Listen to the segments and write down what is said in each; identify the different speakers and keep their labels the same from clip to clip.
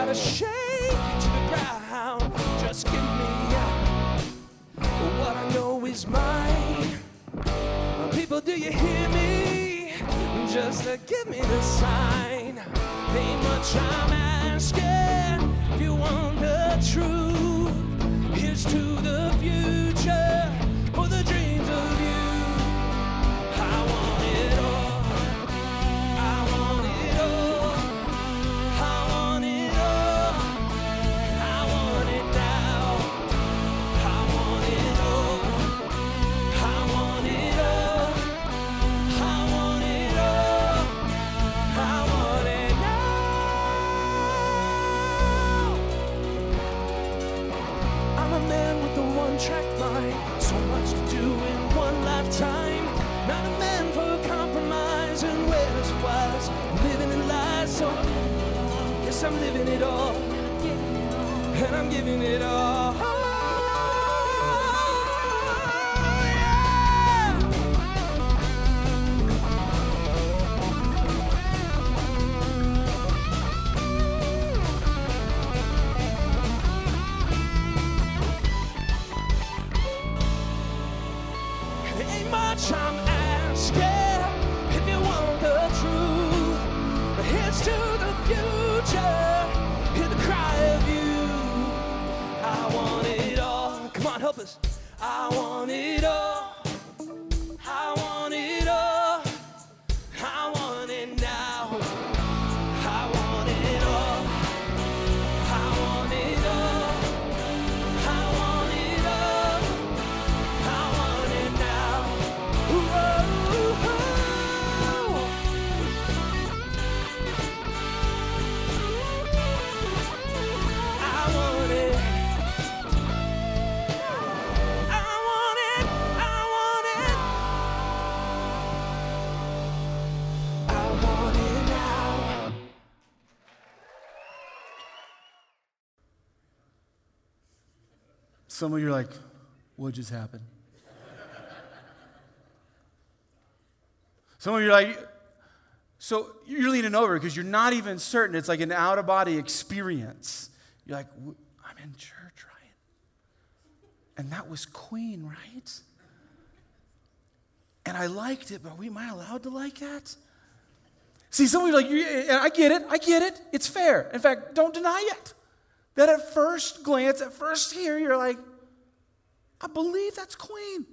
Speaker 1: Gotta shake to the ground. Just give me what I know is mine. People, do you hear me? Just give me the sign. Ain't much I'm asking. If you want the truth, here's to the future I'm living it all. And I'm giving it all. I want it all.
Speaker 2: Some of you are like, what just happened? Some of you are like, so you're leaning over because you're not even certain. It's like an out of body experience. You're like, I'm in church, right? And that was Queen, right? And I liked it, but am I allowed to like that? See, some of you are like, "You- eh, eh, I get it, I get it. It's fair. In fact, don't deny it. That at first glance, at first hear, you're like, I believe that's Queen.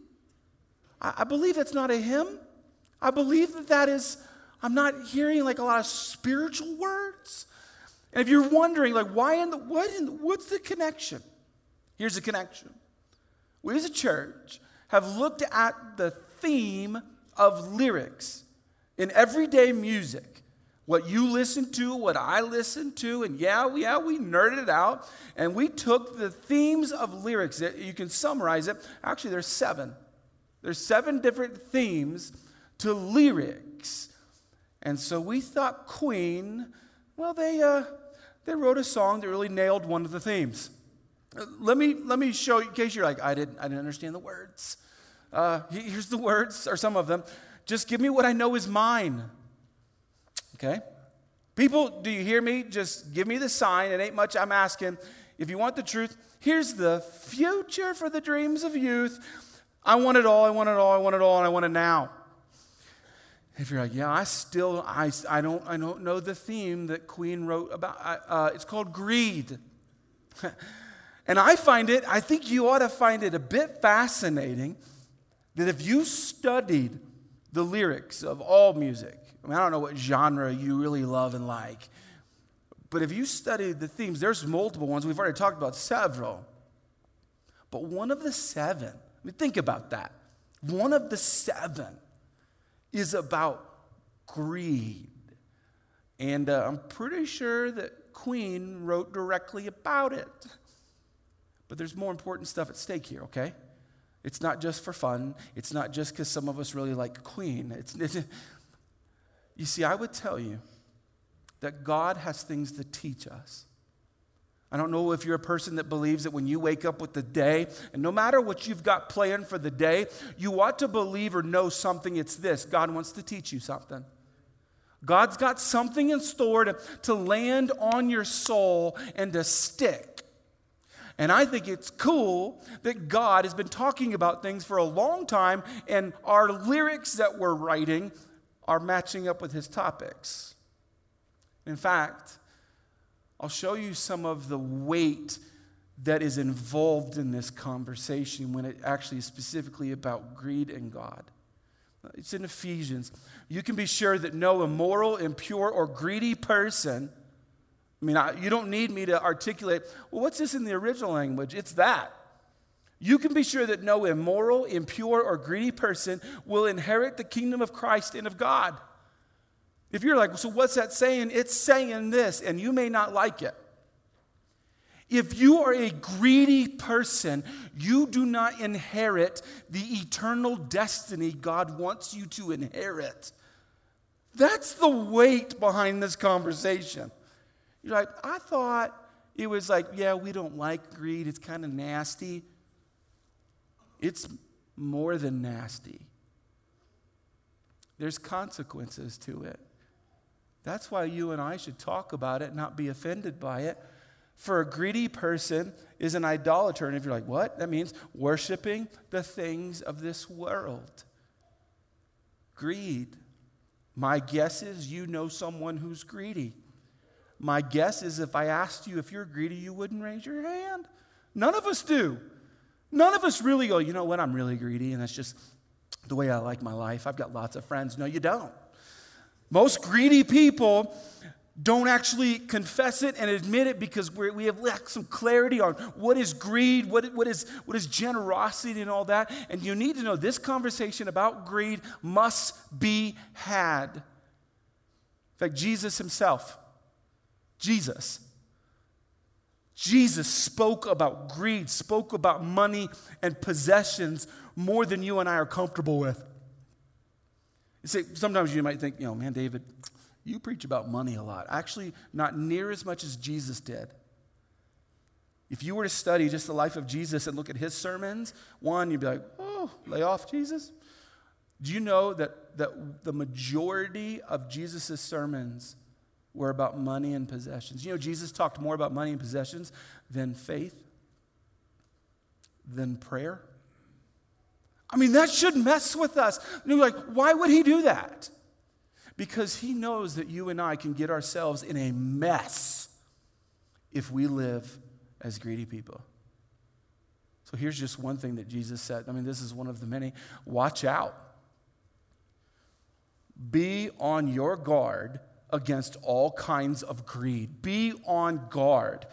Speaker 2: I, I believe that's not a hymn. I believe that that is, I'm not hearing like a lot of spiritual words. And if you're wondering, like, why in the, what in the, what's the connection? Here's the connection. We as a church have looked at the theme of lyrics in everyday music. What you listen to, what I listen to, and yeah, yeah, we nerded it out, and we took the themes of lyrics. You can summarize it. Actually, there's seven. There's seven different themes to lyrics. And so we thought Queen, well, they, uh, they wrote a song that really nailed one of the themes. Uh, Let me, let me show you, in case you're like, I didn't, I didn't understand the words. Uh, here's the words, or some of them. Just give me what I know is mine. Okay? People, do you hear me? Just give me the sign. It ain't much I'm asking. If you want the truth, here's the future for the dreams of youth. I want it all, I want it all, I want it all, and I want it now. If you're like, yeah, I still, I, I, don't, I don't know the theme that Queen wrote about. Uh, it's called greed. and I find it, I think you ought to find it a bit fascinating that if you studied the lyrics of all music, I mean, I don't know what genre you really love and like, but if you study the themes, there's multiple ones. We've already talked about several. But one of the seven, I mean, think about that. One of the seven is about greed. And uh, I'm pretty sure that Queen wrote directly about it. But there's more important stuff at stake here, okay? It's not just for fun. It's not just because some of us really like Queen. It's, it's, you see, I would tell you that God has things to teach us. I don't know if you're a person that believes that when you wake up with the day, and no matter what you've got planned for the day, you ought to believe or know something. It's this God wants to teach you something. God's got something in store to, to land on your soul and to stick. And I think it's cool that God has been talking about things for a long time, and our lyrics that we're writing are matching up with his topics. In fact, I'll show you some of the weight that is involved in this conversation when it actually is specifically about greed and God. It's in Ephesians. You can be sure that no immoral, impure, or greedy person, I mean, I, you don't need me to articulate, well, what's this in the original language? It's that. You can be sure that no immoral, impure, or greedy person will inherit the kingdom of Christ and of God. If you're like, so what's that saying? It's saying this, and you may not like it. If you are a greedy person, you do not inherit the eternal destiny God wants you to inherit. That's the weight behind this conversation. You're like, I thought it was like, yeah, we don't like greed, it's kind of nasty. It's more than nasty, there's consequences to it. That's why you and I should talk about it, not be offended by it. For a greedy person is an idolater. And if you're like, what? That means worshiping the things of this world. Greed. My guess is you know someone who's greedy. My guess is if I asked you if you're greedy, you wouldn't raise your hand. None of us do. None of us really go, you know what, I'm really greedy, and that's just the way I like my life. I've got lots of friends. No, you don't. Most greedy people don't actually confess it and admit it because we have lacked some clarity on what is greed, what, what, is, what is generosity, and all that. And you need to know this conversation about greed must be had. In fact, Jesus himself, Jesus, Jesus spoke about greed, spoke about money and possessions more than you and I are comfortable with. See, sometimes you might think, you know, man, David, you preach about money a lot. Actually, not near as much as Jesus did. If you were to study just the life of Jesus and look at his sermons, one, you'd be like, oh, lay off Jesus. Do you know that, that the majority of Jesus' sermons were about money and possessions? You know, Jesus talked more about money and possessions than faith, than prayer. I mean, that should mess with us. And like, why would he do that? Because he knows that you and I can get ourselves in a mess if we live as greedy people. So here's just one thing that Jesus said. I mean, this is one of the many. Watch out. Be on your guard against all kinds of greed. Be on guard.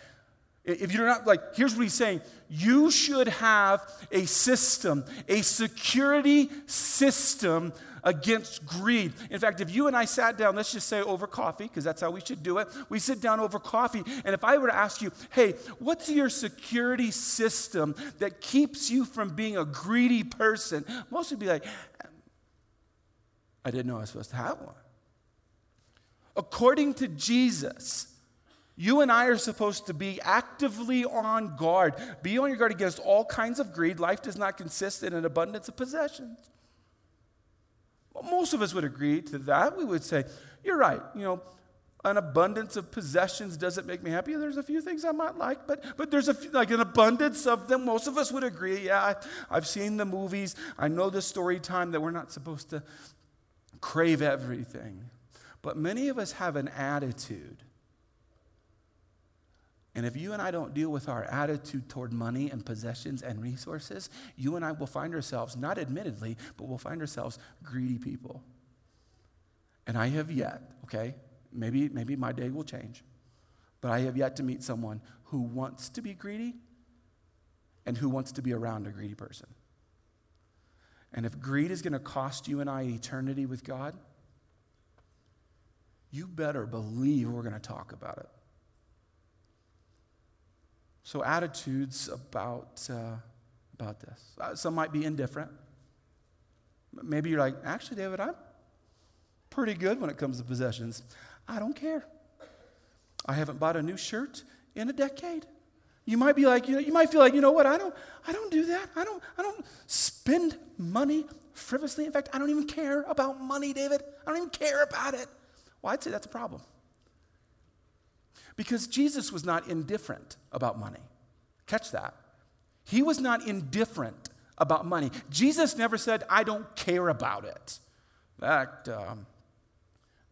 Speaker 2: If you're not like, here's what he's saying you should have a system, a security system against greed. In fact, if you and I sat down, let's just say over coffee, because that's how we should do it. We sit down over coffee, and if I were to ask you, hey, what's your security system that keeps you from being a greedy person? Most would be like, I didn't know I was supposed to have one. According to Jesus, you and I are supposed to be actively on guard. Be on your guard against all kinds of greed. Life does not consist in an abundance of possessions. Well, most of us would agree to that. We would say, You're right. You know, an abundance of possessions doesn't make me happy. There's a few things I might like, but, but there's a few, like an abundance of them. Most of us would agree. Yeah, I, I've seen the movies. I know the story time that we're not supposed to crave everything. But many of us have an attitude and if you and I don't deal with our attitude toward money and possessions and resources, you and I will find ourselves, not admittedly, but we'll find ourselves greedy people. And I have yet, okay, maybe, maybe my day will change, but I have yet to meet someone who wants to be greedy and who wants to be around a greedy person. And if greed is going to cost you and I eternity with God, you better believe we're going to talk about it. So, attitudes about, uh, about this. Uh, some might be indifferent. Maybe you're like, actually, David, I'm pretty good when it comes to possessions. I don't care. I haven't bought a new shirt in a decade. You might be like, you know, you might feel like, you know what, I don't, I don't do that. I don't, I don't spend money frivolously. In fact, I don't even care about money, David. I don't even care about it. Well, I'd say that's a problem. Because Jesus was not indifferent about money. Catch that. He was not indifferent about money. Jesus never said, I don't care about it. In fact, um,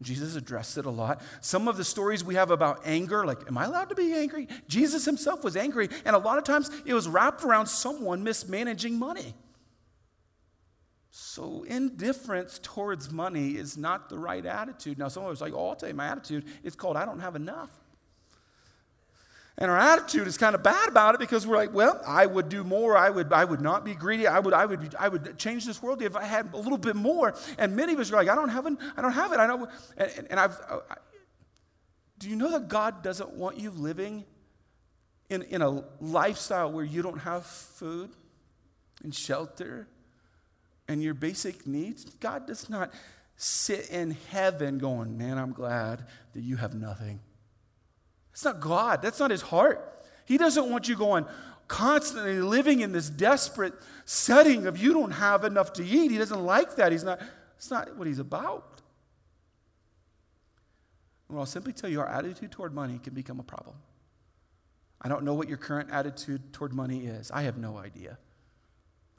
Speaker 2: Jesus addressed it a lot. Some of the stories we have about anger, like, am I allowed to be angry? Jesus himself was angry, and a lot of times it was wrapped around someone mismanaging money. So, indifference towards money is not the right attitude. Now, someone was like, oh, I'll tell you my attitude. It's called, I don't have enough. And our attitude is kind of bad about it because we're like, well, I would do more. I would, I would not be greedy. I would, I would, I would change this world if I had a little bit more. And many of us are like, I don't have it. I don't have it. I know. And, and I've, I, do you know that God doesn't want you living in, in a lifestyle where you don't have food and shelter and your basic needs? God does not sit in heaven going, man, I'm glad that you have nothing. That's not God. That's not his heart. He doesn't want you going constantly living in this desperate setting of you don't have enough to eat. He doesn't like that. He's not, that's not what he's about. Well, I'll simply tell you our attitude toward money can become a problem. I don't know what your current attitude toward money is. I have no idea.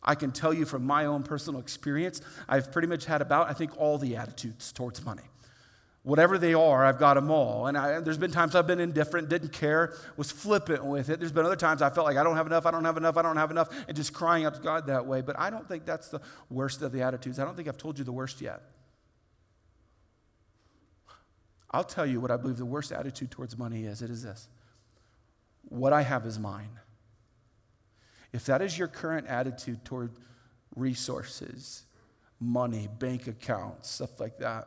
Speaker 2: I can tell you from my own personal experience, I've pretty much had about, I think, all the attitudes towards money. Whatever they are, I've got them all. And I, there's been times I've been indifferent, didn't care, was flippant with it. There's been other times I felt like I don't have enough, I don't have enough, I don't have enough, and just crying out to God that way. But I don't think that's the worst of the attitudes. I don't think I've told you the worst yet. I'll tell you what I believe the worst attitude towards money is it is this what I have is mine. If that is your current attitude toward resources, money, bank accounts, stuff like that,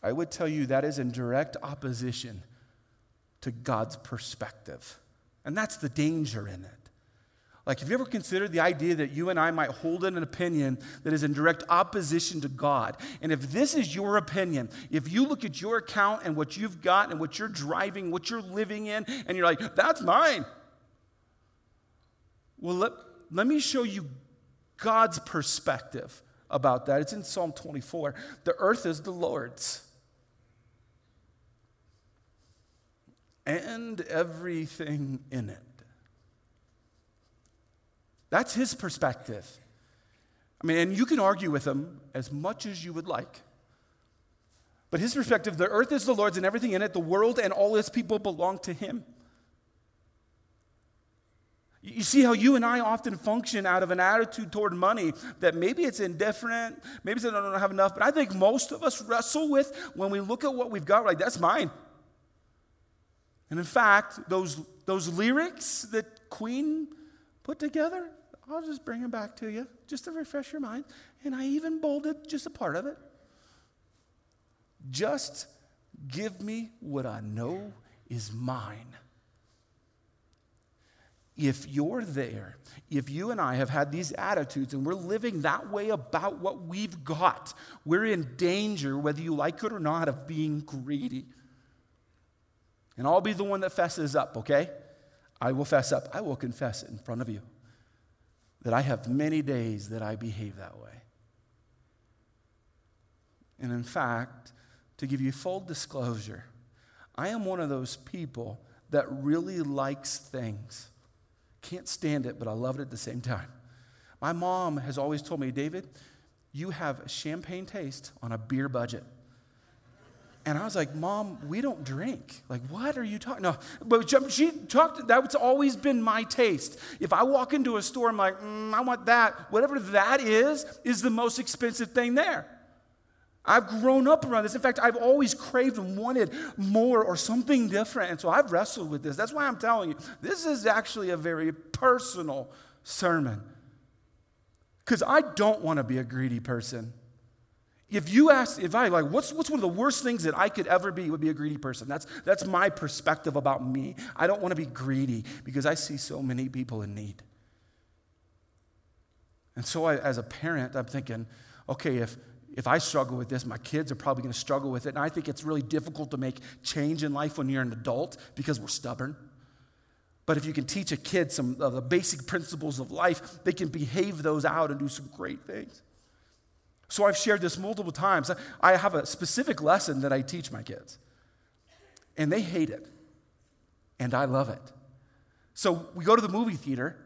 Speaker 2: I would tell you that is in direct opposition to God's perspective. And that's the danger in it. Like, have you ever considered the idea that you and I might hold an opinion that is in direct opposition to God? And if this is your opinion, if you look at your account and what you've got and what you're driving, what you're living in, and you're like, that's mine. Well, let, let me show you God's perspective about that. It's in Psalm 24. The earth is the Lord's and everything in it. That's his perspective. I mean, and you can argue with him as much as you would like. But his perspective the earth is the Lord's and everything in it, the world and all its people belong to him. You see how you and I often function out of an attitude toward money that maybe it's indifferent, maybe it's I don't have enough, but I think most of us wrestle with when we look at what we've got, like, that's mine. And in fact, those, those lyrics that Queen put together, I'll just bring them back to you just to refresh your mind. And I even bolded just a part of it. Just give me what I know is mine. If you're there, if you and I have had these attitudes and we're living that way about what we've got, we're in danger, whether you like it or not, of being greedy. And I'll be the one that fesses up, okay? I will fess up. I will confess it in front of you that I have many days that I behave that way. And in fact, to give you full disclosure, I am one of those people that really likes things. Can't stand it, but I love it at the same time. My mom has always told me, David, you have champagne taste on a beer budget. And I was like, Mom, we don't drink. Like, what are you talking? No, but she talked. That's always been my taste. If I walk into a store, I'm like, mm, I want that. Whatever that is, is the most expensive thing there. I've grown up around this. In fact, I've always craved and wanted more or something different. And so I've wrestled with this. That's why I'm telling you, this is actually a very personal sermon. Because I don't want to be a greedy person. If you ask, if I like, what's, what's one of the worst things that I could ever be, would be a greedy person. That's, that's my perspective about me. I don't want to be greedy because I see so many people in need. And so, I, as a parent, I'm thinking, okay, if, if I struggle with this, my kids are probably going to struggle with it. And I think it's really difficult to make change in life when you're an adult because we're stubborn. But if you can teach a kid some of the basic principles of life, they can behave those out and do some great things. So I've shared this multiple times. I have a specific lesson that I teach my kids, and they hate it, and I love it. So we go to the movie theater,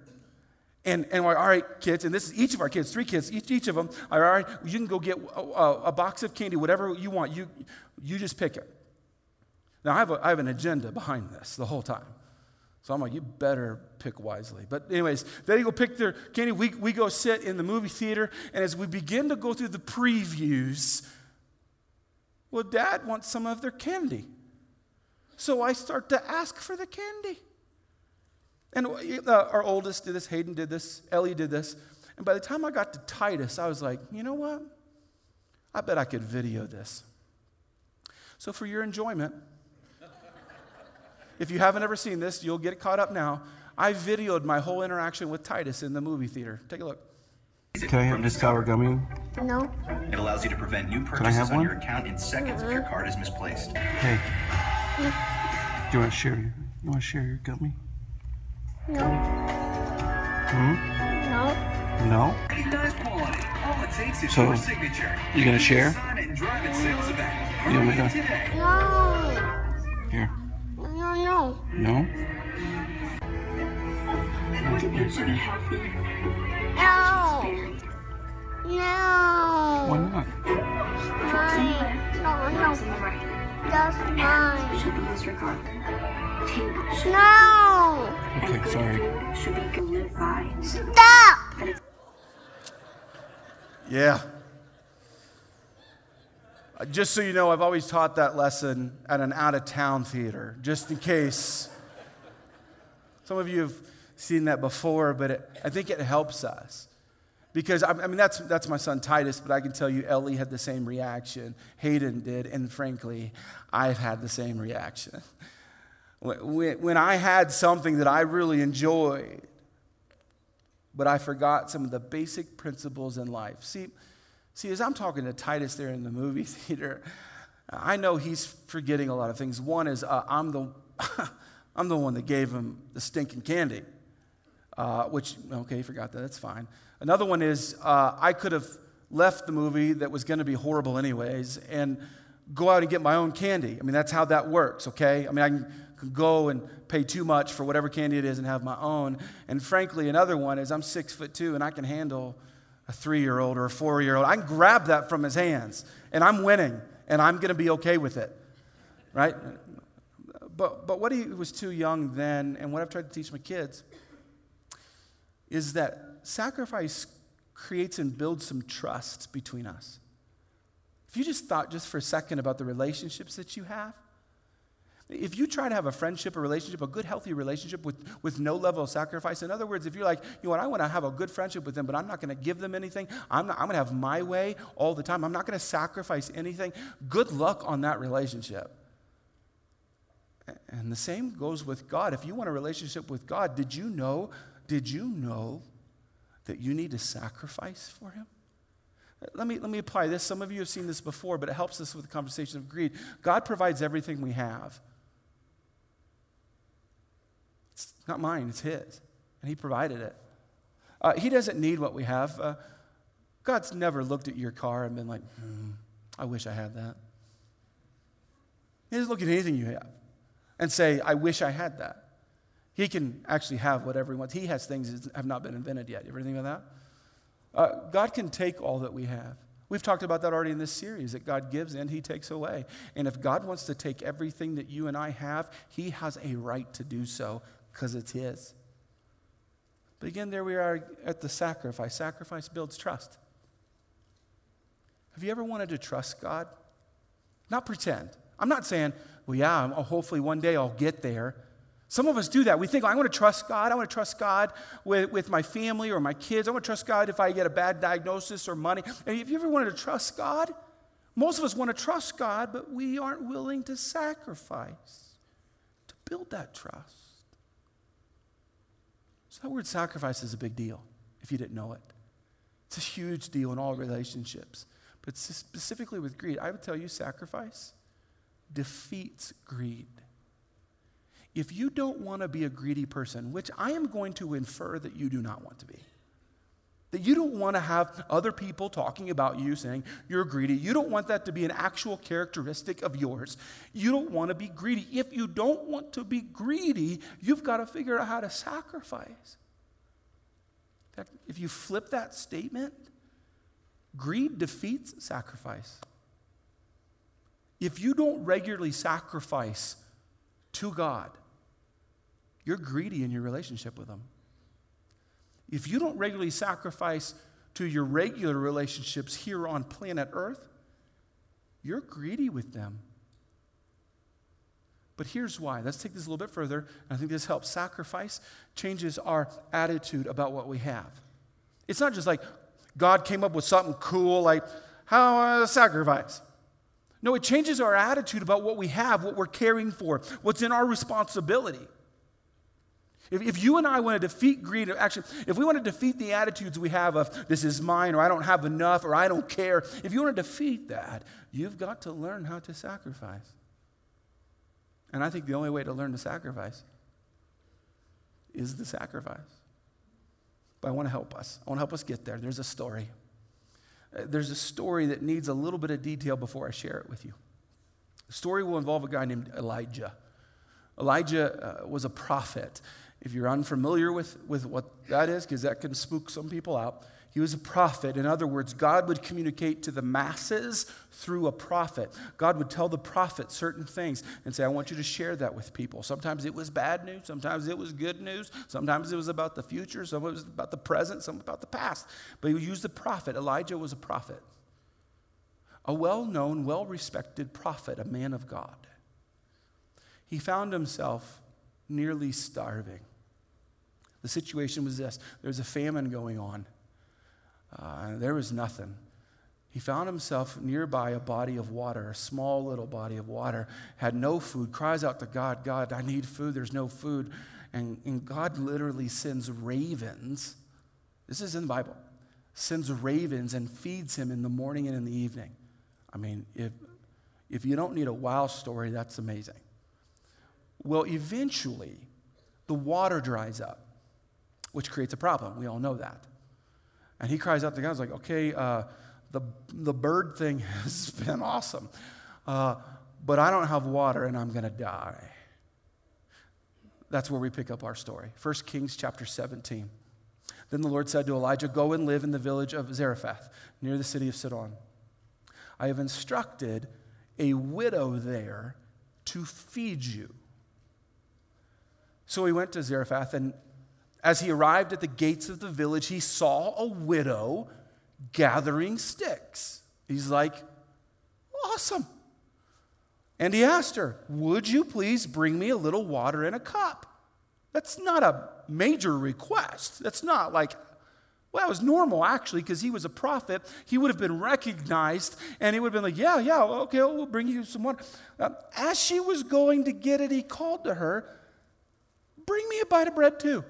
Speaker 2: and, and we're, all right, kids, and this is each of our kids, three kids, each, each of them, all right, you can go get a, a, box of candy, whatever you want. You, you just pick it. Now, I have, a, I have an agenda behind this the whole time. So I'm like, you better pick wisely. But, anyways, they go pick their candy. We, we go sit in the movie theater, and as we begin to go through the previews, well, dad wants some of their candy. So I start to ask for the candy. And uh, our oldest did this, Hayden did this, Ellie did this. And by the time I got to Titus, I was like, you know what? I bet I could video this. So, for your enjoyment, if you haven't ever seen this, you'll get caught up now. I videoed my whole interaction with Titus in the movie theater. Take a look.
Speaker 3: Can I have this sour gummy?
Speaker 4: No.
Speaker 5: It allows you to prevent new
Speaker 3: I
Speaker 5: purchases on
Speaker 3: one?
Speaker 5: your account in seconds if your card is misplaced.
Speaker 3: Hey. Do you want to share your, you want to share your gummy?
Speaker 4: No.
Speaker 3: Hmm?
Speaker 4: No.
Speaker 3: No?
Speaker 5: Recognize quality. All it takes is
Speaker 3: So, you gonna share?
Speaker 5: Sign it and drive it sales event.
Speaker 3: You want me to-
Speaker 4: No.
Speaker 3: Here.
Speaker 4: No, no.
Speaker 3: No?
Speaker 4: No. No.
Speaker 3: Why not?
Speaker 4: Mine. No, no. That's mine.
Speaker 6: should be disregarded. Tables
Speaker 4: No.
Speaker 3: Okay,
Speaker 6: good
Speaker 3: sorry.
Speaker 6: food should be lived by.
Speaker 4: Stop.
Speaker 2: Yeah. Uh, Just so you know, I've always taught that lesson at an out of town theater, just in case. Some of you have seen that before, but it, I think it helps us. Because, I, I mean, that's, that's my son Titus, but I can tell you Ellie had the same reaction. Hayden did, and frankly, I've had the same reaction. When, I had something that I really enjoyed, but I forgot some of the basic principles in life. See, see, as I'm talking to Titus there in the movie theater, I know he's forgetting a lot of things. One is uh, I'm the I'm the one that gave him the stinking candy, uh, which okay, he forgot that. That's fine. Another one is uh, I could have left the movie that was going to be horrible anyways and go out and get my own candy. I mean, that's how that works. Okay, I mean, I can go and pay too much for whatever candy it is and have my own. And frankly, another one is I'm six foot two and I can handle a three year old or a four year old. I can grab that from his hands and I'm winning and I'm going to be okay with it. Right? But, but what he was too young then, and what I've tried to teach my kids, is that sacrifice creates and builds some trust between us. If you just thought just for a second about the relationships that you have, if you try to have a friendship, a relationship, a good, healthy relationship with, with no level of sacrifice, in other words, if you're like, you know what, I want to have a good friendship with them, but I'm not going to give them anything, I'm, not, I'm going to have my way all the time, I'm not going to sacrifice anything, good luck on that relationship. And the same goes with God. If you want a relationship with God, did you know, did you know that you need to sacrifice for Him? Let me, let me apply this. Some of you have seen this before, but it helps us with the conversation of greed. God provides everything we have. It's not mine, it's His. And He provided it. Uh, he doesn't need what we have. Uh, God's never looked at your car and been like, hmm, I wish I had that. He doesn't look at anything you have and say, I wish I had that. He can actually have whatever he wants. He has things that have not been invented yet. You ever think about that? Uh, God can take all that we have. We've talked about that already in this series that God gives and He takes away. And if God wants to take everything that you and I have, He has a right to do so because it's His. But again, there we are at the sacrifice. Sacrifice builds trust. Have you ever wanted to trust God? Not pretend. I'm not saying, well, yeah, I'm- oh, hopefully one day I'll get there. Some of us do that. We think, oh, I want to trust God. I want to trust God with, with my family or my kids. I want to trust God if I get a bad diagnosis or money. And if you ever wanted to trust God, most of us want to trust God, but we aren't willing to sacrifice to build that trust. So, that word sacrifice is a big deal if you didn't know it. It's a huge deal in all relationships. But specifically with greed, I would tell you sacrifice defeats greed. If you don't want to be a greedy person, which I am going to infer that you do not want to be, that you don't want to have other people talking about you saying you're greedy. You don't want that to be an actual characteristic of yours. You don't want to be greedy. If you don't want to be greedy, you've got to figure out how to sacrifice. In fact, if you flip that statement, greed defeats sacrifice. If you don't regularly sacrifice to God, you're greedy in your relationship with Him. If you don't regularly sacrifice to your regular relationships here on planet Earth, you're greedy with them. But here's why. Let's take this a little bit further. I think this helps. Sacrifice changes our attitude about what we have. It's not just like God came up with something cool, like how uh, sacrifice. No, it changes our attitude about what we have, what we're caring for, what's in our responsibility. If, if you and I want to defeat greed, actually, if we want to defeat the attitudes we have of this is mine, or I don't have enough, or I don't care, if you want to defeat that, you've got to learn how to sacrifice. And I think the only way to learn to sacrifice is the sacrifice. But I want to help us. I want to help us get there. There's a story. Uh, There's a story that needs a little bit of detail before I share it with you. The story will involve a guy named Elijah. Elijah uh, was a prophet. If you're unfamiliar with, with what that is, because that can spook some people out, he was a prophet. In other words, God would communicate to the masses through a prophet. God would tell the prophet certain things and say, I want you to share that with people. Sometimes it was bad news, sometimes it was good news, sometimes it was about the future, some it was about the present, some about the past. But he would use the prophet. Elijah was a prophet, a well known, well respected prophet, a man of God. He found himself nearly starving. The situation was this there's a famine going on. Uh, there was nothing. He found himself nearby a body of water, a small little body of water, had no food, cries out to God, God, I need food, there's no food. And, and God literally sends ravens, this is in the Bible, sends ravens and feeds him in the morning and in the evening. I mean, if, if you don't need a wow story, that's amazing. Well, eventually, the water dries up, which creates a problem. We all know that. And he cries out to God, he's like, okay, uh, the, the bird thing has been awesome, uh, but I don't have water and I'm going to die. That's where we pick up our story. 1 Kings chapter 17. Then the Lord said to Elijah, Go and live in the village of Zarephath, near the city of Sidon. I have instructed a widow there to feed you. So he went to Zarephath, and as he arrived at the gates of the village, he saw a widow gathering sticks. He's like, Awesome. And he asked her, Would you please bring me a little water in a cup? That's not a major request. That's not like, well, it was normal actually, because he was a prophet. He would have been recognized, and he would have been like, Yeah, yeah, okay, we'll bring you some water. As she was going to get it, he called to her, Bring me a bite of bread too.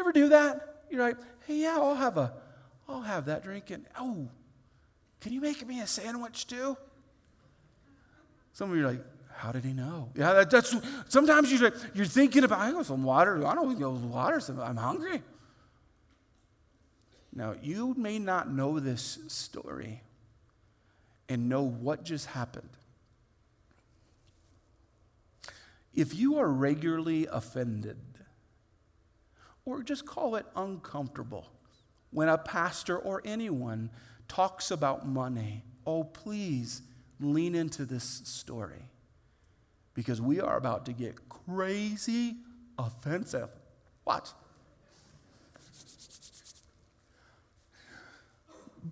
Speaker 2: You ever do that? You're like, Hey, yeah, I'll have a, I'll have that drink, and oh, can you make me a sandwich too? Some of you are like, how did he know? Yeah, that, that's sometimes you're, you're thinking about, I got some water. I don't know water. I'm hungry. Now, you may not know this story and know what just happened. If you are regularly offended, or just call it uncomfortable, when a pastor or anyone talks about money, oh, please lean into this story because we are about to get crazy offensive. Watch.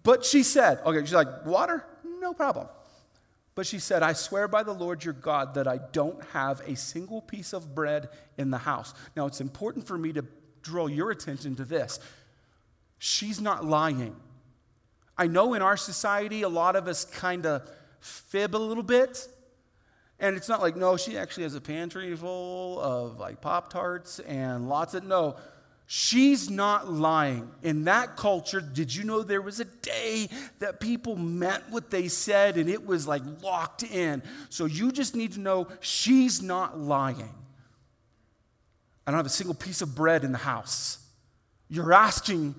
Speaker 2: But she said, okay, she's like, water? No problem. But she said, I swear by the Lord your God that I don't have a single piece of bread in the house. Now, it's important for me to draw your attention to this. She's not lying. I know in our society, a lot of us kind of fib a little bit. And it's not like, no, she actually has a pantry full of like Pop Tarts and lots of, no. She's not lying. In that culture, did you know there was a day that people meant what they said and it was like locked in? So you just need to know she's not lying. I don't have a single piece of bread in the house. You're asking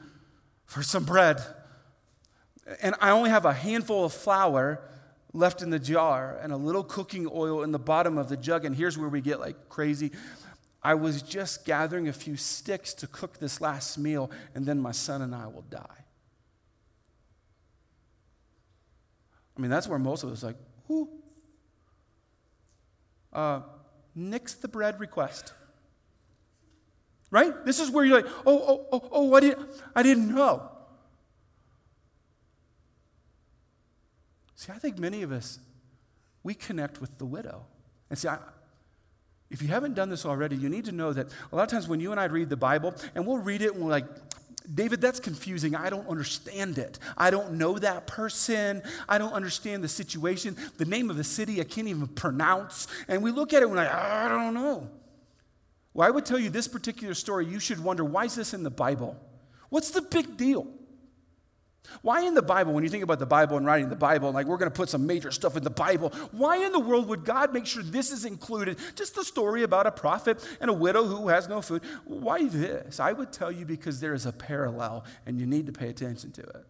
Speaker 2: for some bread. And I only have a handful of flour left in the jar and a little cooking oil in the bottom of the jug. And here's where we get like crazy. I was just gathering a few sticks to cook this last meal, and then my son and I will die. I mean, that's where most of us like, whoo. Uh, nix the bread request. Right? This is where you're like, oh, oh, oh, oh, I didn't, I didn't know. See, I think many of us, we connect with the widow. And see, I, if you haven't done this already, you need to know that a lot of times when you and I read the Bible, and we'll read it and we're like, David, that's confusing. I don't understand it. I don't know that person. I don't understand the situation. The name of the city I can't even pronounce. And we look at it and we're like, I don't know. Well, I would tell you this particular story, you should wonder why is this in the Bible? What's the big deal? Why in the Bible, when you think about the Bible and writing the Bible, like we're going to put some major stuff in the Bible, why in the world would God make sure this is included? Just a story about a prophet and a widow who has no food. Why this? I would tell you because there is a parallel and you need to pay attention to it.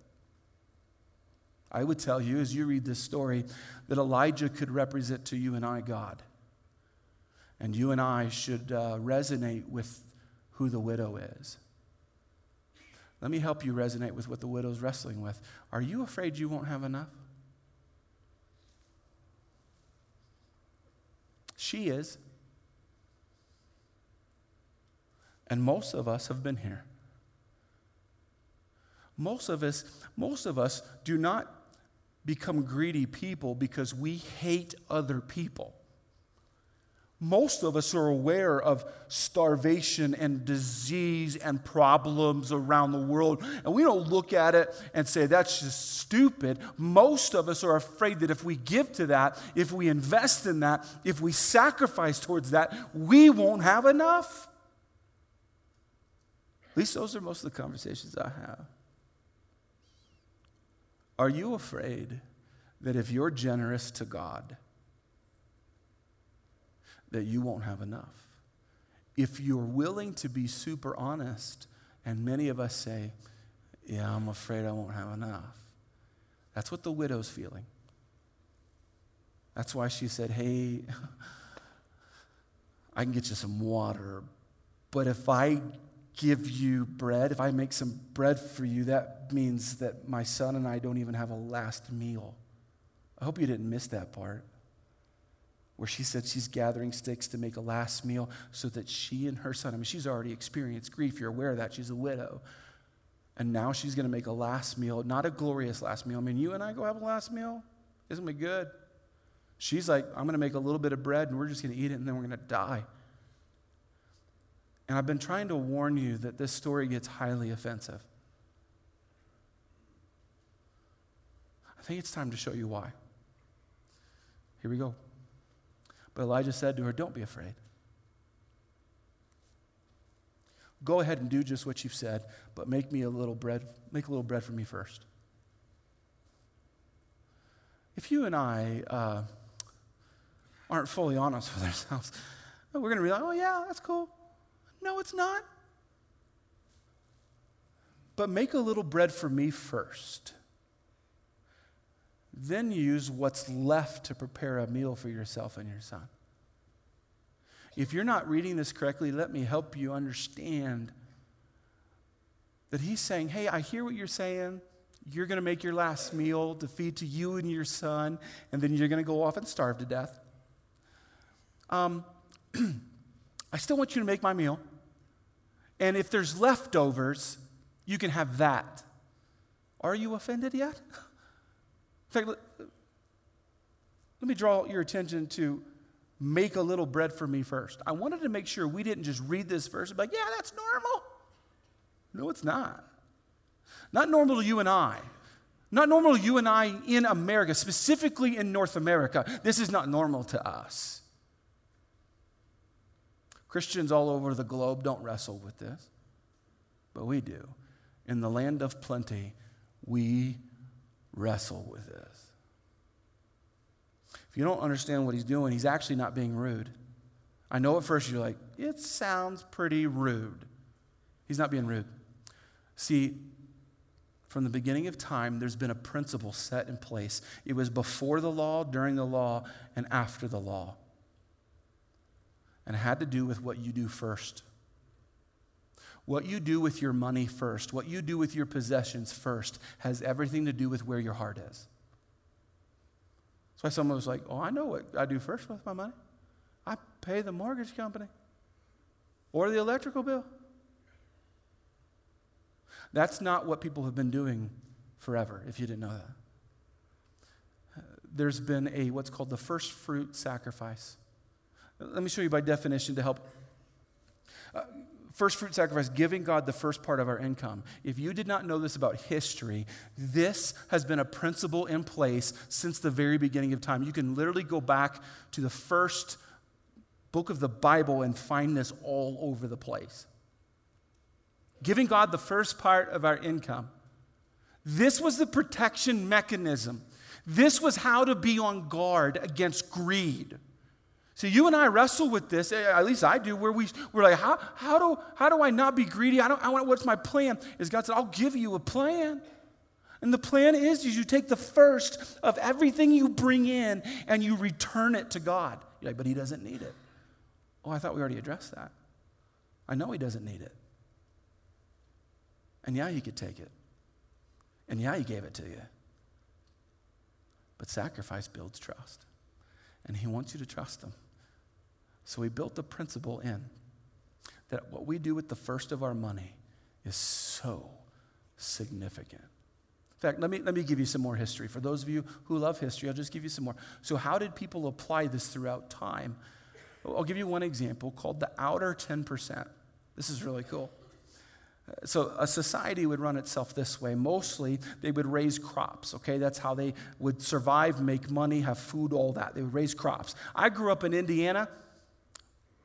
Speaker 2: I would tell you as you read this story that Elijah could represent to you and I God. And you and I should uh, resonate with who the widow is. Let me help you resonate with what the widow's wrestling with. Are you afraid you won't have enough? She is. And most of us have been here. Most of us, most of us do not become greedy people because we hate other people. Most of us are aware of starvation and disease and problems around the world, and we don't look at it and say, that's just stupid. Most of us are afraid that if we give to that, if we invest in that, if we sacrifice towards that, we won't have enough. At least those are most of the conversations I have. Are you afraid that if you're generous to God, that you won't have enough. If you're willing to be super honest, and many of us say, Yeah, I'm afraid I won't have enough. That's what the widow's feeling. That's why she said, Hey, I can get you some water, but if I give you bread, if I make some bread for you, that means that my son and I don't even have a last meal. I hope you didn't miss that part where she said she's gathering sticks to make a last meal so that she and her son, I mean, she's already experienced grief. You're aware of that. She's a widow. And now she's going to make a last meal, not a glorious last meal. I mean, you and I go have a last meal, isn't it good? She's like, I'm going to make a little bit of bread and we're just going to eat it and then we're going to die. And I've been trying to warn you that this story gets highly offensive. I think it's time to show you why. Here we go. But Elijah said to her, Don't be afraid. Go ahead and do just what you've said, but make me a little bread, make a little bread for me first. If you and I uh, aren't fully honest with ourselves, we're going to be like, oh, yeah, that's cool. No, it's not. But make a little bread for me first. Then use what's left to prepare a meal for yourself and your son. If you're not reading this correctly, let me help you understand that he's saying, Hey, I hear what you're saying. You're going to make your last meal to feed to you and your son, and then you're going to go off and starve to death. Um, I still want you to make my meal. And if there's leftovers, you can have that. Are you offended yet? In fact, let, let me draw your attention to make a little bread for me first. I wanted to make sure we didn't just read this verse and be like, yeah, that's normal. No, it's not. Not normal to you and I. Not normal to you and I in America, specifically in North America. This is not normal to us. Christians all over the globe don't wrestle with this, but we do. In the land of plenty, we wrestle with this. If you don't understand what he's doing, he's actually not being rude. I know at first you're like, it sounds pretty rude. He's not being rude. See, from the beginning of time, there's been a principle set in place. It was before the law, during the law, and after the law. And it had to do with what you do first. What you do with your money first, what you do with your possessions first, has everything to do with where your heart is. That's why someone was like, Oh, I know what I do first with my money. I pay the mortgage company or the electrical bill. That's not what people have been doing forever, if you didn't know that. There's been a what's called the first fruit sacrifice. Let me show you by definition to help. Uh, first fruit sacrifice, giving God the first part of our income. If you did not know this about history, this has been a principle in place since the very beginning of time. You can literally go back to the first book of the Bible and find this all over the place giving God the first part of our income. This was the protection mechanism. This was how to be on guard against greed. So you and I wrestle with this, eh, at least I do, where we, we're like, how, how, do, how do I not be greedy? I don't, I want, what's my plan? Is God said, I'll give you a plan. And the plan is, is you take the first of everything you bring in and you return it to God. You're like, but he doesn't need it. Oh, I thought we already addressed that. I know he doesn't need it. And yeah, he could take it. And yeah, he gave it to you. But sacrifice builds trust. And he wants you to trust him. So we built the principle in that what we do with the first of our money is so significant. In fact, let me, let me give you some more history. For those of you who love history, I'll just give you some more. So, how did people apply this throughout time? I'll give you one example called the outer 10%. This is really cool. Uh, so a society would run itself this way. Mostly they would raise crops, okay? That's how they would survive, make money, have food, all that. They would raise crops. I grew up in Indiana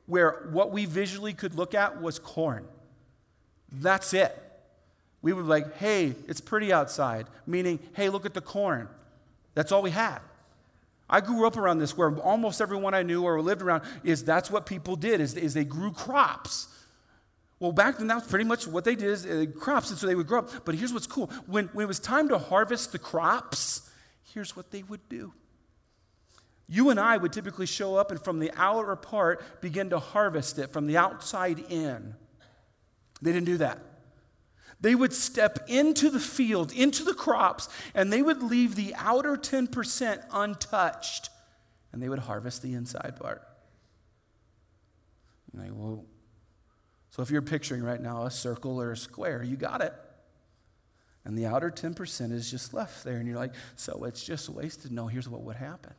Speaker 2: where what we visually could look at was corn. That's it. We would be like, hey, it's pretty outside, meaning, hey, look at the corn. That's all we had. I grew up around this where almost everyone I knew or lived around is that's what people did is, is they grew crops. Well, back then, that was pretty much what they did is uh, crops, and so they would grow up. But here's what's cool. When, when it was time to harvest the crops, here's what they would do. You and I would typically show up and from the outer part begin to harvest it from the outside in. They didn't do that. They would step into the field, into the crops, and they would leave the outer 10% untouched, and they would harvest the inside part. And they, so if you're picturing right now a circle or a square, you got it. And the outer 10% is just left there. And you're like, so it's just wasted. No, here's what would happen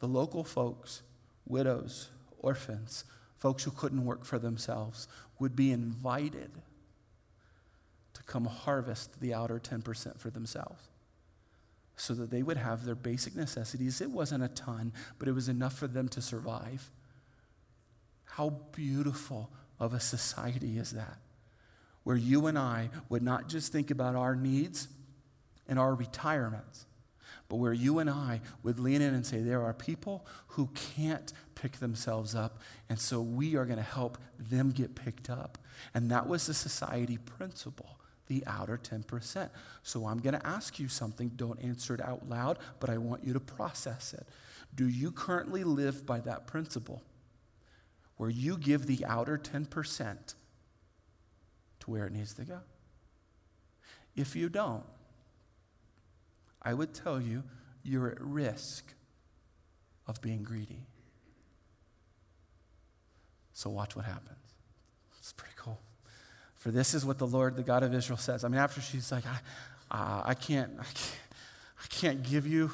Speaker 2: the local folks, widows, orphans, folks who couldn't work for themselves, would be invited to come harvest the outer 10% for themselves so that they would have their basic necessities. It wasn't a ton, but it was enough for them to survive. How beautiful of a society is that? Where you and I would not just think about our needs and our retirements, but where you and I would lean in and say, there are people who can't pick themselves up, and so we are going to help them get picked up. And that was the society principle, the outer 10%. So I'm going to ask you something. Don't answer it out loud, but I want you to process it. Do you currently live by that principle? where you give the outer 10% to where it needs to go. If you don't, I would tell you you're at risk of being greedy. So watch what happens. It's pretty cool. For this is what the Lord, the God of Israel, says. I mean, after she's like, I, uh, I, can't, I can't, I can't give you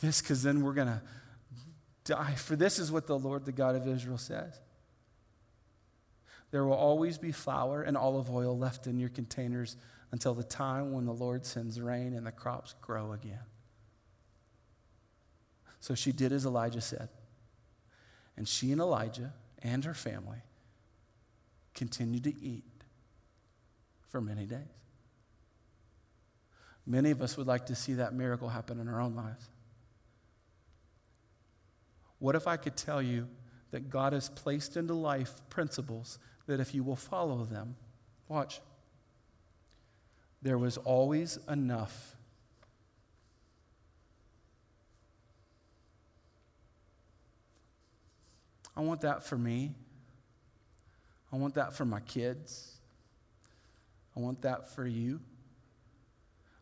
Speaker 2: this because then we're going to die. For this is what the Lord, the God of Israel, says. There will always be flour and olive oil left in your containers until the time when the Lord sends rain and the crops grow again. So she did as Elijah said. And she and Elijah and her family continued to eat for many days. Many of us would like to see that miracle happen in our own lives. What if I could tell you that God has placed into life principles that if you will follow them, watch, there was always enough. I want that for me. I want that for my kids. I want that for you.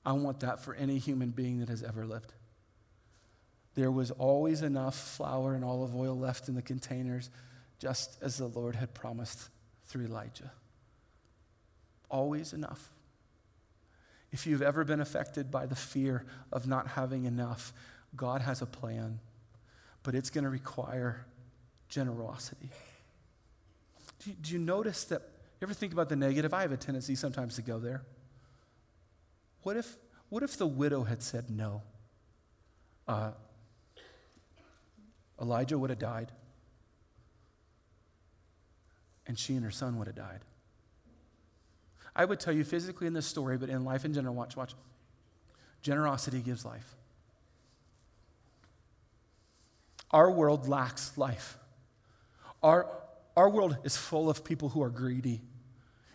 Speaker 2: I want that for any human being that has ever lived. There was always enough flour and olive oil left in the containers, just as the Lord had promised through Elijah. Always enough. If you've ever been affected by the fear of not having enough, God has a plan, but it's going to require generosity. Do you, do you notice that? You ever think about the negative? I have a tendency sometimes to go there. What if, what if the widow had said no? Uh, Elijah would have died, and she and her son would have died. I would tell you physically in this story, but in life in general, watch, watch. Generosity gives life. Our world lacks life. Our, our world is full of people who are greedy.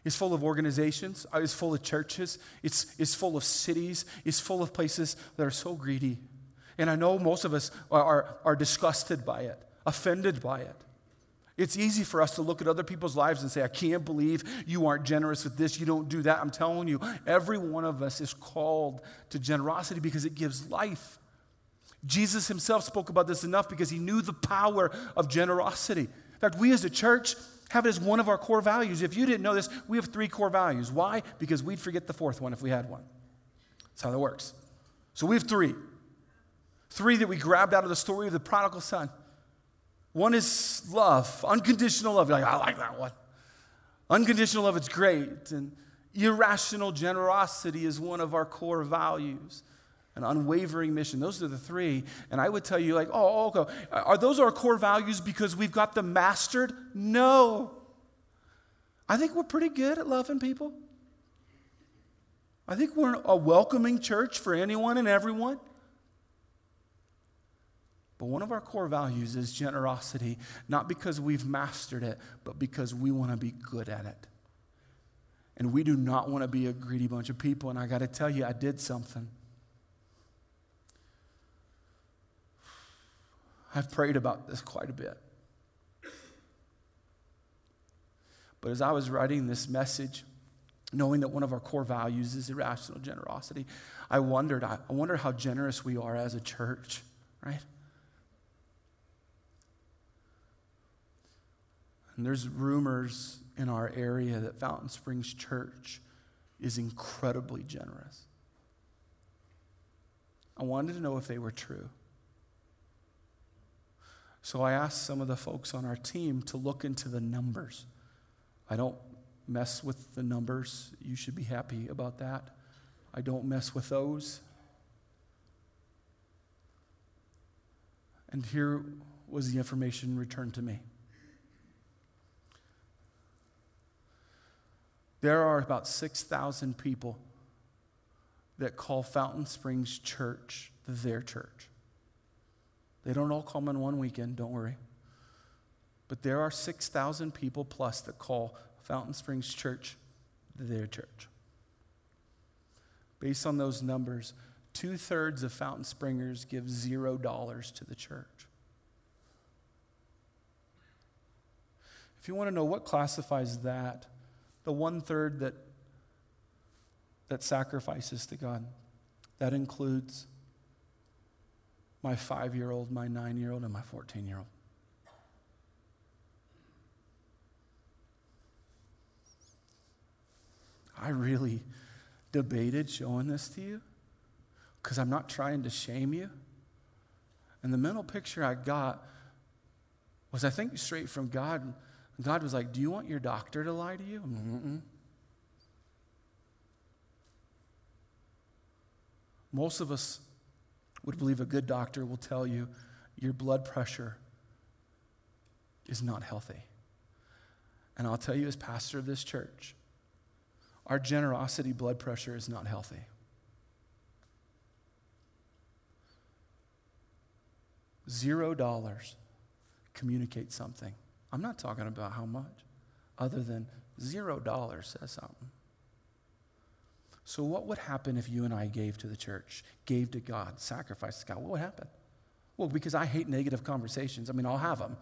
Speaker 2: It's full of organizations, uh, it's full of churches, it's, it's full of cities, it's full of places that are so greedy. And I know most of us are, are, are disgusted by it, offended by it. It's easy for us to look at other people's lives and say, I can't believe you aren't generous with this, you don't do that. I'm telling you, every one of us is called to generosity because it gives life. Jesus himself spoke about this enough because he knew the power of generosity. In fact, we as a church have it as one of our core values. If you didn't know this, we have three core values. Why? Because we'd forget the fourth one if we had one. That's how that works. So we have three. Three that we grabbed out of the story of the prodigal son. One is love, unconditional love. You're like, I like that one. Unconditional love, it's great. And irrational generosity is one of our core values. An unwavering mission. Those are the three. And I would tell you, like, oh, okay. Are those our core values because we've got them mastered? No. I think we're pretty good at loving people. I think we're a welcoming church for anyone and everyone. But one of our core values is generosity, not because we've mastered it, but because we want to be good at it. And we do not want to be a greedy bunch of people. And I got to tell you, I did something. I've prayed about this quite a bit. But as I was writing this message, knowing that one of our core values is irrational generosity, I wondered, I wonder how generous we are as a church, right? And there's rumors in our area that Fountain Springs Church is incredibly generous. I wanted to know if they were true. So I asked some of the folks on our team to look into the numbers. I don't mess with the numbers. You should be happy about that. I don't mess with those. And here was the information returned to me. There are about 6,000 people that call Fountain Springs Church their church. They don't all come in one weekend, don't worry. But there are 6,000 people plus that call Fountain Springs Church their church. Based on those numbers, two thirds of Fountain Springers give zero dollars to the church. If you want to know what classifies that, the one third that, that sacrifices to God. That includes my five year old, my nine year old, and my 14 year old. I really debated showing this to you because I'm not trying to shame you. And the mental picture I got was, I think, straight from God. God was like, Do you want your doctor to lie to you? Mm-mm. Most of us would believe a good doctor will tell you your blood pressure is not healthy. And I'll tell you, as pastor of this church, our generosity blood pressure is not healthy. Zero dollars communicates something. I'm not talking about how much, other than zero dollars says something. So, what would happen if you and I gave to the church, gave to God, sacrificed to God? What would happen? Well, because I hate negative conversations. I mean, I'll have them,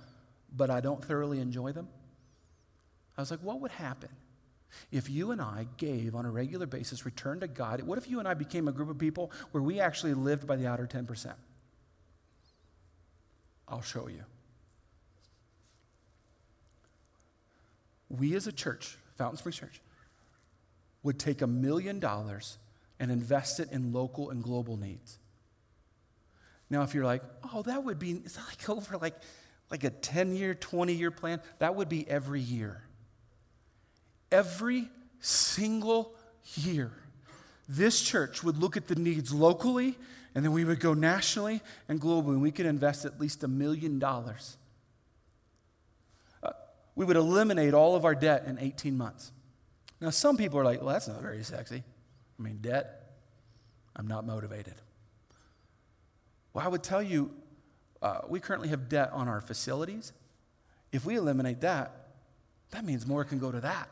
Speaker 2: but I don't thoroughly enjoy them. I was like, what would happen if you and I gave on a regular basis, returned to God? What if you and I became a group of people where we actually lived by the outer 10%? I'll show you. We as a church, Fountain Springs Church, would take a million dollars and invest it in local and global needs. Now, if you're like, oh, that would be, is that like over like, like a 10 year, 20 year plan? That would be every year. Every single year, this church would look at the needs locally, and then we would go nationally and globally, and we could invest at least a million dollars. We would eliminate all of our debt in 18 months. Now, some people are like, well, that's not very sexy. I mean, debt, I'm not motivated. Well, I would tell you, uh, we currently have debt on our facilities. If we eliminate that, that means more can go to that.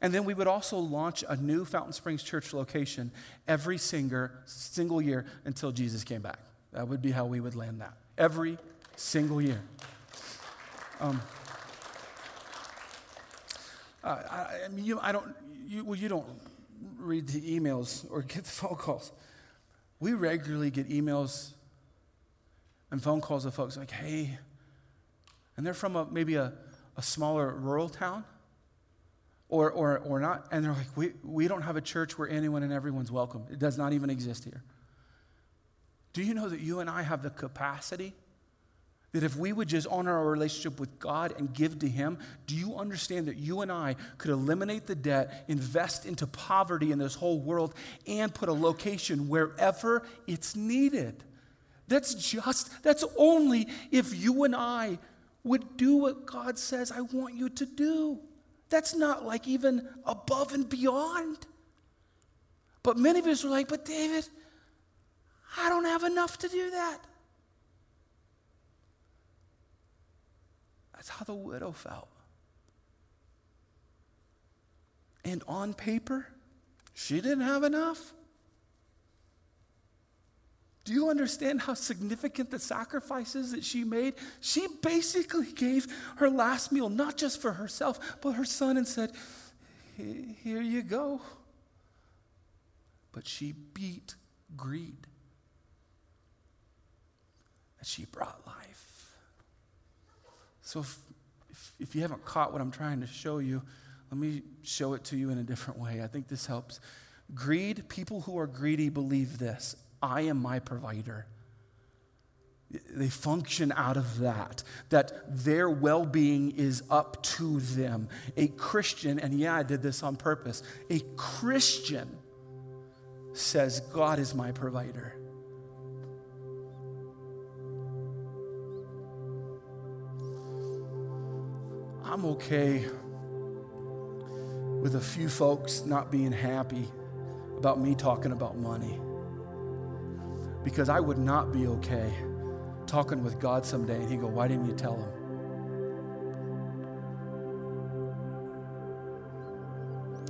Speaker 2: And then we would also launch a new Fountain Springs Church location every single year until Jesus came back. That would be how we would land that. Every single year. Um, I, I, mean, you, I don't, you, well, you don't read the emails or get the phone calls. We regularly get emails and phone calls of folks like, hey, and they're from a, maybe a, a smaller rural town or, or, or not. And they're like, we, we don't have a church where anyone and everyone's welcome. It does not even exist here. Do you know that you and I have the capacity that if we would just honor our relationship with God and give to Him, do you understand that you and I could eliminate the debt, invest into poverty in this whole world, and put a location wherever it's needed? That's just, that's only if you and I would do what God says, I want you to do. That's not like even above and beyond. But many of us are like, but David, I don't have enough to do that. That's how the widow felt. And on paper, she didn't have enough. Do you understand how significant the sacrifices that she made? She basically gave her last meal, not just for herself, but her son, and said, Here you go. But she beat greed. And she brought life. So if, if, if, you haven't caught what I'm trying to show you, let me show it to you in a different way. I think this helps. Greed, people who are greedy believe this I am my provider. They function out of that, that their well being is up to them. A Christian, and yeah, I did this on purpose, a Christian says, God is my provider. I'm okay with a few folks not being happy about me talking about money because I would not be okay talking with God someday and He'd go, Why didn't you tell him?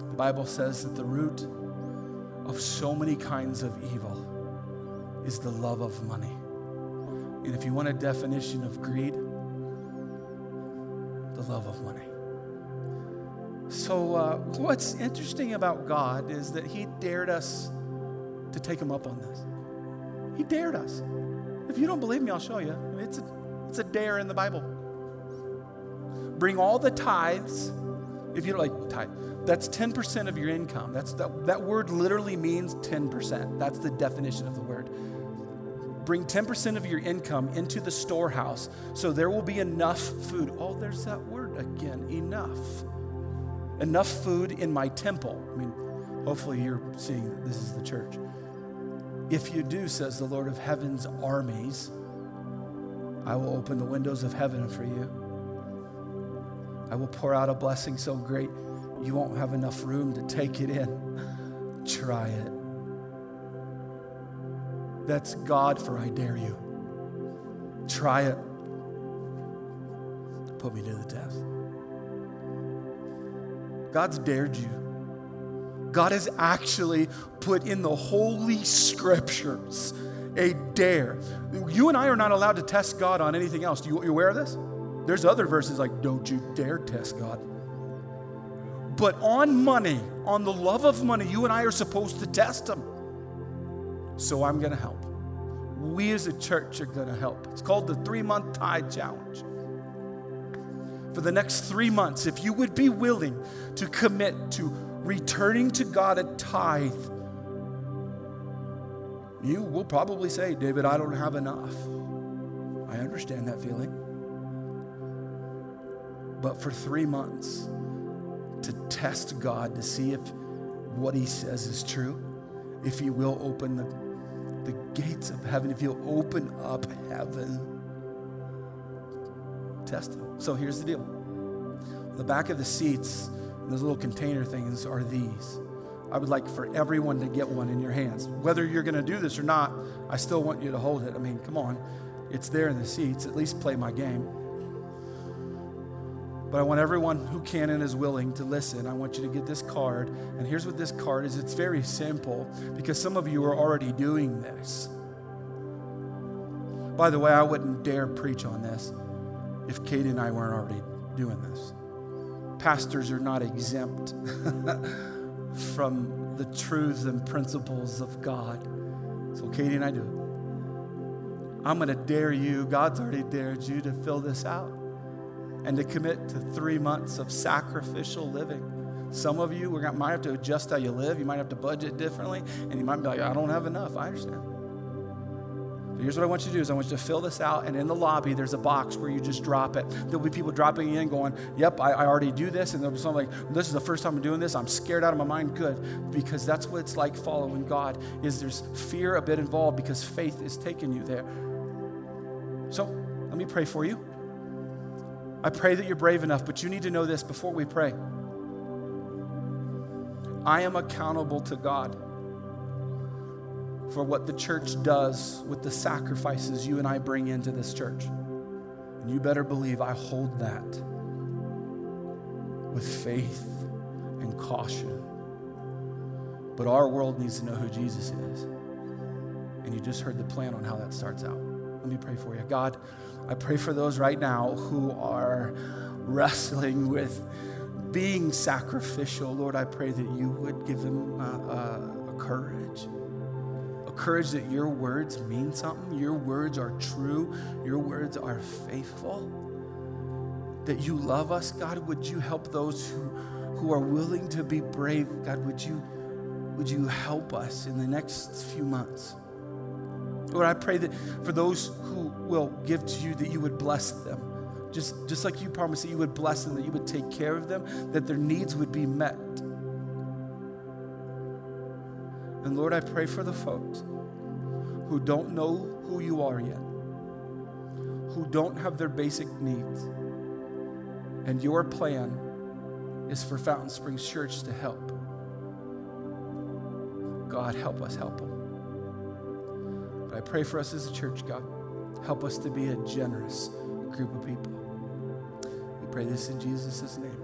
Speaker 2: The Bible says that the root of so many kinds of evil is the love of money. And if you want a definition of greed, love of money. So, uh, what's interesting about God is that He dared us to take Him up on this. He dared us. If you don't believe me, I'll show you. It's a, it's a dare in the Bible. Bring all the tithes If you don't like tithe, that's 10% of your income. That's that, that word literally means 10%. That's the definition of the word. Bring 10% of your income into the storehouse so there will be enough food. Oh, there's that word again enough. Enough food in my temple. I mean, hopefully you're seeing that this is the church. If you do, says the Lord of heaven's armies, I will open the windows of heaven for you. I will pour out a blessing so great you won't have enough room to take it in. Try it. That's God for I dare you. Try it. Put me to the test. God's dared you. God has actually put in the Holy Scriptures a dare. You and I are not allowed to test God on anything else. Do you, you aware of this? There's other verses like, don't you dare test God. But on money, on the love of money, you and I are supposed to test Him. So I'm going to help. We as a church are going to help. It's called the three month tithe challenge. For the next three months, if you would be willing to commit to returning to God a tithe, you will probably say, David, I don't have enough. I understand that feeling. But for three months, to test God to see if what He says is true, if He will open the, the gates of heaven, if you'll open up heaven, test them. So here's the deal the back of the seats, those little container things are these. I would like for everyone to get one in your hands. Whether you're going to do this or not, I still want you to hold it. I mean, come on. It's there in the seats. At least play my game. But I want everyone who can and is willing to listen. I want you to get this card. And here's what this card is it's very simple because some of you are already doing this. By the way, I wouldn't dare preach on this if Katie and I weren't already doing this. Pastors are not exempt from the truths and principles of God. So, Katie and I do it. I'm going to dare you, God's already dared you to fill this out and to commit to three months of sacrificial living. Some of you might have to adjust how you live. You might have to budget differently, and you might be like, I don't have enough. I understand. But here's what I want you to do is I want you to fill this out, and in the lobby, there's a box where you just drop it. There'll be people dropping in going, yep, I, I already do this. And there'll be someone like, this is the first time I'm doing this. I'm scared out of my mind. Good. Because that's what it's like following God, is there's fear a bit involved because faith is taking you there. So let me pray for you. I pray that you're brave enough, but you need to know this before we pray. I am accountable to God for what the church does with the sacrifices you and I bring into this church. And you better believe I hold that with faith and caution. But our world needs to know who Jesus is. And you just heard the plan on how that starts out. Let me pray for you. God, I pray for those right now who are wrestling with being sacrificial. Lord, I pray that you would give them a, a, a courage. A courage that your words mean something, your words are true, your words are faithful. That you love us, God, would you help those who, who are willing to be brave? God, would you, would you help us in the next few months? Lord, I pray that for those who will give to you, that you would bless them. Just, just like you promised that you would bless them, that you would take care of them, that their needs would be met. And Lord, I pray for the folks who don't know who you are yet, who don't have their basic needs. And your plan is for Fountain Springs Church to help. God, help us help them. But I pray for us as a church, God. Help us to be a generous group of people. We pray this in Jesus' name.